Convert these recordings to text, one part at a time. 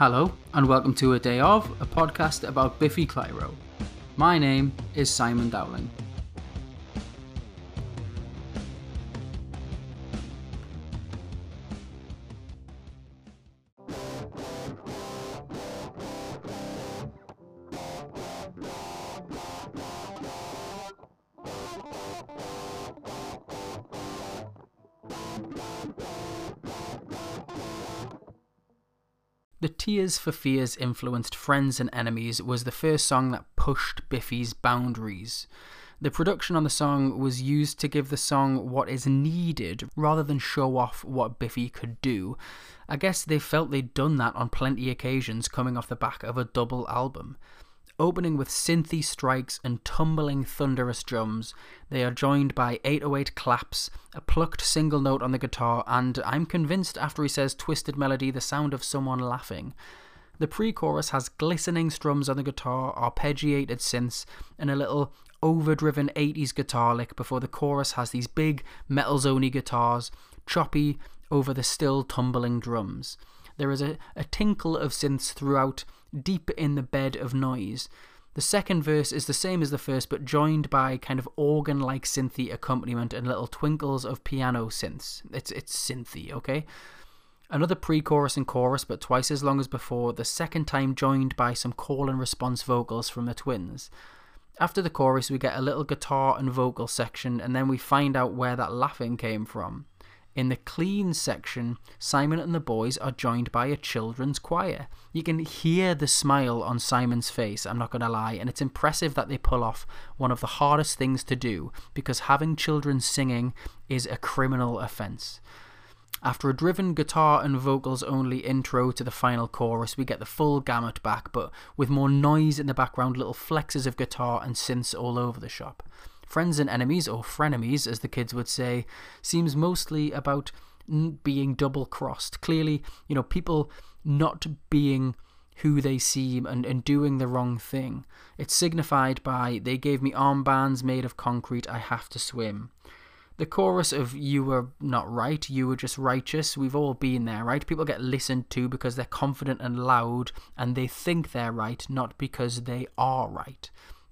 Hello, and welcome to A Day Of, a podcast about Biffy Clyro. My name is Simon Dowling. The Tears for Fears influenced Friends and Enemies was the first song that pushed Biffy's boundaries. The production on the song was used to give the song what is needed rather than show off what Biffy could do. I guess they felt they'd done that on plenty occasions coming off the back of a double album. Opening with synthy strikes and tumbling thunderous drums, they are joined by 808 claps, a plucked single note on the guitar, and I'm convinced after he says twisted melody, the sound of someone laughing. The pre chorus has glistening strums on the guitar, arpeggiated synths, and a little overdriven 80s guitar lick before the chorus has these big metal zony guitars, choppy over the still tumbling drums. There is a, a tinkle of synths throughout, deep in the bed of noise. The second verse is the same as the first, but joined by kind of organ like synthy accompaniment and little twinkles of piano synths. It's, it's synthy, okay? Another pre chorus and chorus, but twice as long as before, the second time joined by some call and response vocals from the twins. After the chorus, we get a little guitar and vocal section, and then we find out where that laughing came from. In the clean section, Simon and the boys are joined by a children's choir. You can hear the smile on Simon's face, I'm not going to lie, and it's impressive that they pull off one of the hardest things to do because having children singing is a criminal offence. After a driven guitar and vocals only intro to the final chorus, we get the full gamut back, but with more noise in the background, little flexes of guitar and synths all over the shop. Friends and Enemies, or Frenemies as the kids would say, seems mostly about being double crossed. Clearly, you know, people not being who they seem and, and doing the wrong thing. It's signified by they gave me armbands made of concrete, I have to swim. The chorus of you were not right, you were just righteous, we've all been there, right? People get listened to because they're confident and loud and they think they're right, not because they are right.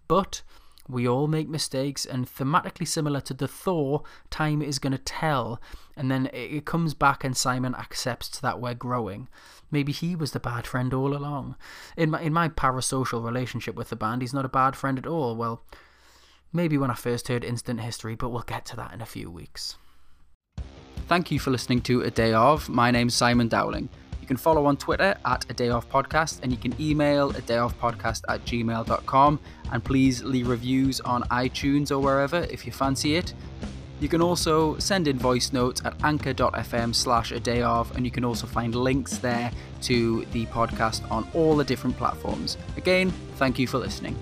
But we all make mistakes, and thematically similar to the Thaw, time is going to tell, and then it comes back, and Simon accepts that we're growing. Maybe he was the bad friend all along. In my in my parasocial relationship with the band, he's not a bad friend at all. Well, maybe when I first heard Instant History, but we'll get to that in a few weeks. Thank you for listening to A Day Of. My name's Simon Dowling. You can follow on Twitter at A Day Of Podcast and you can email a day of podcast at gmail.com. And please leave reviews on iTunes or wherever if you fancy it. You can also send in voice notes at anchor.fm slash a day of, and you can also find links there to the podcast on all the different platforms. Again, thank you for listening.